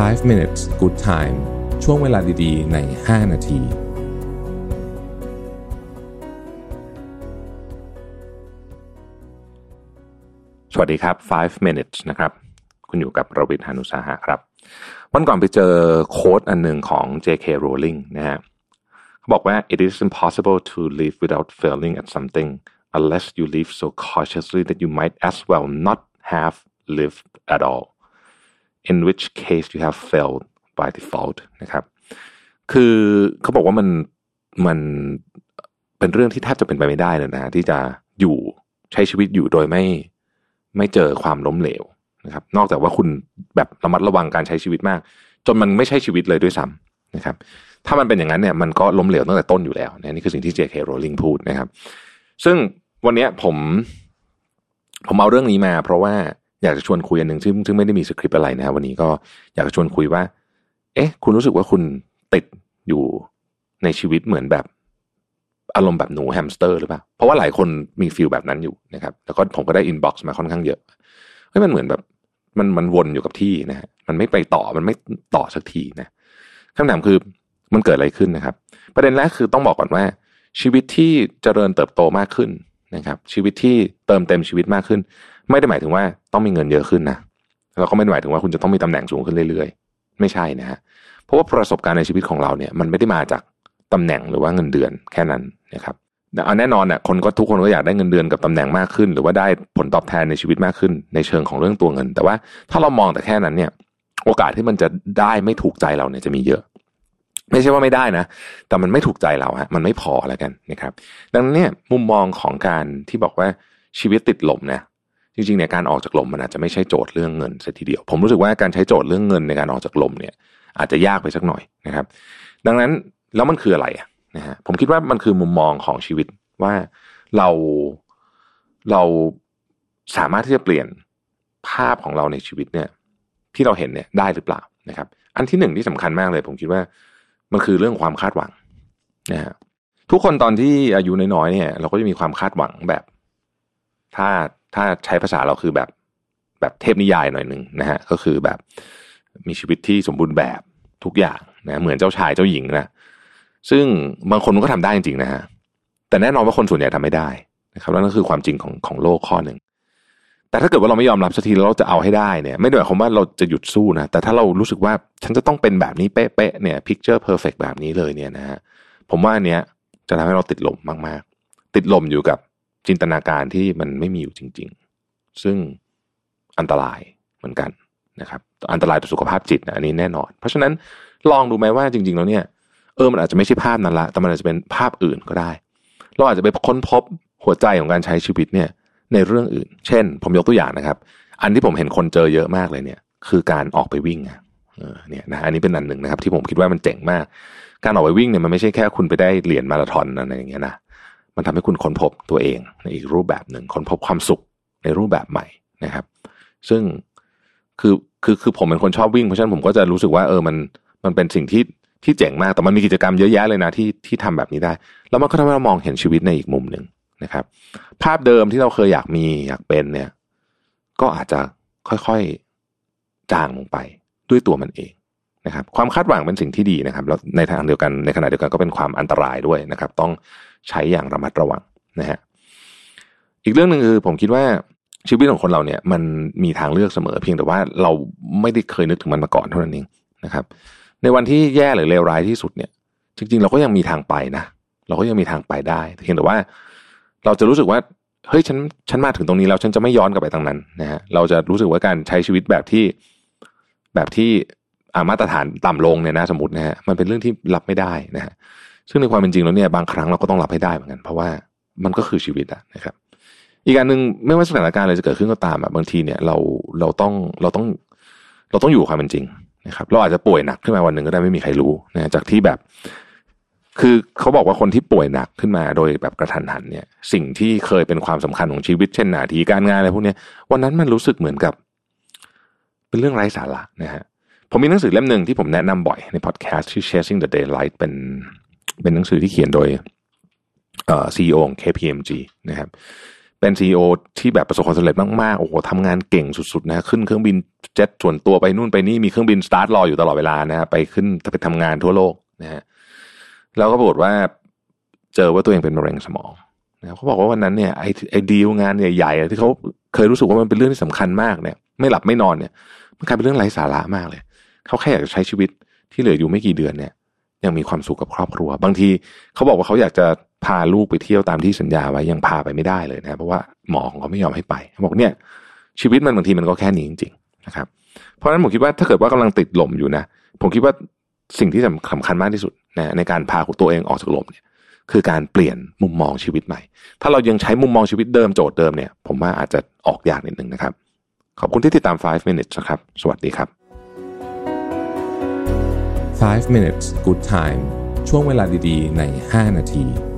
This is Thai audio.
5 minutes good time ช่วงเวลาดีๆ ใน 5 นาที สวัสดีครับ 5 minutes นะครับ คุณอยู่กับรวิทยานุสาหะครับ วันก่อนไปเจอโค้ดอันหนึ่งของ J.K. Rowling นะฮะเขาบอกว่า it is impossible to live without failing at something unless you live so cautiously that you might as well not have lived at all in which case you have failed by default นะครับ คือเขาบอกว่ามันมันเป็นเรื่องที่แทบจะเป็นไปไม่ได้เลยนะที่จะอยู่ใช้ชีวิตอยู่โดยไม่ไม่เจอความล้มเหลวนะครับ นอกจากว่าคุณแบบระมัดระวังการใช้ชีวิตมาก จนมันไม่ใช่ชีวิตเลยด้วยซ้ำนะครับ ถ้ามันเป็นอย่างนั้นเนี่ยมันก็ล้มเหลวตั้งแต่ต้นอยู่แล้วนะนี่คือสิ่งที่ J.K. Rowling พูดนะครับ ซึ่งวันนี้ผมผมเอาเรื่องนี้มา เพราะว่า อยากจะชวนคุยอันหนึ่งซึ่งซึ่งไม่ได้มีสคริปต์อะไรนะวันนี้ก็อยากจะชวนคุยว่า เอ๊ะ คุณรู้สึกว่าคุณติดอยู่ในชีวิตเหมือนแบบอารมณ์แบบหนูแฮมสเตอร์หรือเปล่า เพราะว่าหลายคนมี feel แบบนั้นอยู่นะครับ แล้วก็ผมก็ได้ inbox มาค่อนข้างเยอะเฮ้ยมันเหมือนแบบมันมันวนอยู่กับที่นะฮะมันไม่ไปต่อมันไม่ต่อสักทีนะคำถามคือมันเกิดอะไรขึ้นนะครับ ประเด็นแรกคือต้องบอกก่อนว่า ชีวิตที่เจริญเติบโตมากขึ้น นะครับ ชีวิตที่เติมเต็มชีวิตมากขึ้น ไม่ได้หมายถึงว่าต้องมีเงินเยอะขึ้นนะแล้วก็ไม่ได้หมายถึงว่าคุณจะต้องมีตำแหน่งสูงขึ้นเรื่อยๆ ไม่ใช่นะฮะเพราะว่าประสบการณ์ในชีวิตของเราเนี่ยมันไม่ได้มาจากตำแหน่งหรือว่าเงินเดือนแค่นั้นนะครับเอาแน่นอนเนี่ยคนก็ทุกคนก็อยากได้เงินเดือนกับตำแหน่งมากขึ้น หรือว่าได้ผลตอบแทนในชีวิตมากขึ้น ในเชิงของเรื่องตัวเงิน แต่ว่าถ้าเรามองแต่แค่นั้นเนี่ย โอกาสที่มันจะได้ไม่ถูกใจเราเนี่ยจะมีเยอะ ไม่ใช่ว่าไม่ได้นะ แต่มันไม่ถูกใจเราฮะมันไม่พอแล้วกันนะครับ ดังนั้นเนี่ยมุมมองของการที่บอกว่าชีวิตติดหลมเนี่ยจริงๆเนี่ยการออกจากลมมันอาจจะไม่ใช่โจทย์เรื่องเงินสัทีเดียว ผมรู้สึกว่าการใช้โจทย์เรื่องเงินในการออกจากลมเนี่ย อาจจะยากไปสักหน่อยนะครับ ดังนั้นแล้วมันคืออะไรนะฮะผมคิดว่ามันคือมุมมองของชีวิตว่าเราเราสามารถที่จะเปลี่ยนภาพของเราในชีวิตเนี่ย ที่เราเห็นเนี่ยได้หรือเปล่านะครับ อันที่หนึ่งที่สำคัญมากเลย ผมคิดว่า มันคือเรื่องความคาดหวังนะฮะทุกคนตอนที่อายุน้อยๆเนี่ย เราก็จะมีความคาดหวังแบบ ถ้าถ้าใช้ภาษาเราคือแบบแบบเทพนิยายหน่อยหนึ่งนะฮะก็คือแบบมีชีวิตที่สมบูรณ์แบบทุกอย่างนะเหมือนเจ้าชายเจ้าหญิงนะซึ่งบางคนก็ทำได้จริงๆนะฮะแต่แน่นอนว่าคนส่วนใหญ่ทำไม่ได้นะครับแล้วนั่นคือความจริงของของโลกข้อหนึ่ง แต่ถ้าเกิดว่าเราไม่ยอมรับสักทีแล้วเราจะเอาให้ได้เนี่ย ไม่ได้หมายความว่าเราจะหยุดสู้นะแต่ถ้าเรารู้สึกว่าฉันจะต้องเป็นแบบนี้เป๊ะๆเนี่ย picture perfect แบบนี้เลยเนี่ยนะฮะผมว่าอันเนี้ยจะทำให้เราติดลมมากๆ ติดลมอยู่กับจินตนาการที่มันไม่มีอยู่จริง ๆ ซึ่งอันตรายเหมือนกันนะครับ อันตรายต่อสุขภาพจิตนะอันนี้แน่นอน เพราะฉะนั้นลองดูไหมว่าจริง ๆ แล้วเนี่ยเออมันอาจจะไม่ใช่ภาพนั้นละแต่มันอาจจะเป็นภาพอื่นก็ได้ เราอาจจะไปค้นพบหัวใจของการใช้ชีวิตเนี่ย ในเรื่องอื่น เช่น ผมยกตัวอย่างนะครับ อันที่ผมเห็นคนเจอเยอะมากเลยเนี่ย คือการออกไปวิ่งอะเนี่ยนะอันนี้เป็นอันหนึ่งนะครับ ที่ผมคิดว่ามันเจ๋งมาก การออกไปวิ่งเนี่ยมันไม่ใช่แค่คุณไปได้เหรียญมาราธอนอะไรอย่างเงี้ยนะมันทำให้คุณค้นพบตัวเองในอีกรูปแบบหนึ่งค้นพบความสุขในรูปแบบใหม่นะครับ ซึ่งคือคือคือผมเป็นคนชอบวิ่งเพราะฉะนั้นผมก็จะรู้สึกว่าเออมันมันเป็นสิ่งที่ที่เจ๋งมาก แต่มันมีกิจกรรมเยอะแยะเลยนะที่ที่ทำแบบนี้ได้ แล้วมันก็ทำให้เรามองเห็นชีวิตในอีกมุมหนึ่ง นะครับ ภาพเดิมที่เราเคยอยากมีอยากเป็นเนี่ย ก็อาจจะค่อยๆจางลงไปด้วยตัวมันเองนะครับ ความคาดหวังเป็นสิ่งที่ดีนะครับแล้วในทางเดียวกันในขณะเดียวกันก็เป็นความอันตรายด้วยนะครับ ต้องใช้อย่างระมัดระวังนะฮะอีกเรื่องหนึ่งคือผมคิดว่าชีวิตของคนเราเนี่ย มันมีทางเลือกเสมอเพียงแต่ว่าเราไม่ได้เคยนึกถึงมันมาก่อนเท่านั้นเองนะครับ ในวันที่แย่หรือเลวร้ายที่สุดเนี่ย จริงๆ เราก็ยังมีทางไปนะเราก็ยังมีทางไปได้เพียงแต่ว่า เราจะรู้สึกว่าเฮ้ยฉันฉันมาถึงตรงนี้แล้วฉันจะไม่ย้อนกลับไปทางนั้นนะฮะเราจะรู้สึกว่าการใช้ชีวิตแบบที่แบบที่อามาตรฐานต่ำลงเนี่ยนะสมมตินะฮะมันเป็นเรื่องที่รับไม่ได้นะฮะซึ่งในความเป็นจริงแล้วเนี่ยบางครั้งเราก็ต้องรับให้ได้เหมือนกัน เพราะว่ามันก็คือชีวิตอะนะครับ อีกการหนึ่งไม่ว่าสถานการณ์อะไรจะเกิดขึ้นก็ตามอะบางทีเนี่ยเราเราต้องเราต้องเราต้องอยู่ความเป็นจริงนะครับ เราอาจจะป่วยหนักขึ้นมาวันหนึ่งก็ได้ไม่มีใครรู้นะจากที่แบบ คือเขาบอกว่าคนที่ป่วยหนักขึ้นมาโดยแบบกระทันหันเนี่ย สิ่งที่เคยเป็นความสำคัญของชีวิตเช่นหนาทีการงานอะไรพวกนี้วันนั้นมันรู้สึกเหมือนกับ เป็นเรื่องไร้สาระนะฮะผมมีหนังสือเล่มหนึ่งที่ผมแนะนำบ่อยในพอดแคสต์ชื่อ Chasing the Daylight เป็นเป็นหนังสือที่เขียนโดยเอ่อซีอของ KPMG นะครับเป็นซีอที่แบบประสบความสำเร็จมากๆ โอ้โหทำงานเก่งสุดๆนะขึ้นเครื่องบินเจ็ตส่วนตัวไปนู่นไปนี่มีเครื่องบินสตาร์ทรออยู่ตลอดเวลานะฮะไปขึ้นไปทำงานทั่วโลกนะฮะ แล้วก็ปรากฏว่าเจอว่าตัวเองเป็นมะเร็งสมองนะเขาบอกว่าวันนั้นเนี่ยไอ้ไอ้ดีลงานใหญ่ๆที่เขาเคยรู้สึกว่ามันเป็นเรื่องที่สำคัญมากเนี่ย ไม่หลับไม่นอนเนี่ยมันกลายเป็นเรื่องไร้สาระมากเลย เขาแค่อยากจะใช้ชีวิตที่เหลืออยู่ไม่กี่เดือนเนี่ย ยังมีความสุขกับครอบครัว บางทีเขาบอกว่าเขาอยากจะพาลูกไปเที่ยวตามที่สัญญาไว้ยังพาไปไม่ได้เลยนะเพราะว่าหมอของเขาไม่ยอมให้ไปเขาบอกเนี่ย ชีวิตมันบางทีมันก็แค่นี้จริง ๆ นะครับ เพราะฉะนั้นผมคิดว่าถ้าเกิดว่ากำลังติดหล่มอยู่นะผมคิดว่าสิ่งที่สำคัญมากที่สุด นะในการพาตัวเองออกจากหลุมเนี่ยคือการเปลี่ยนมุมมองชีวิตใหม่ ถ้าเรายังใช้มุมมองชีวิตเดิมโจทย์เดิมเนี่ย ผมว่าอาจจะออกยากนิดนึงนะครับ ขอบคุณที่ติดตาม 5 minutes นะครับ สวัสดีครับ 5 minutes good time ช่วงเวลาดีๆ ใน 5 นาที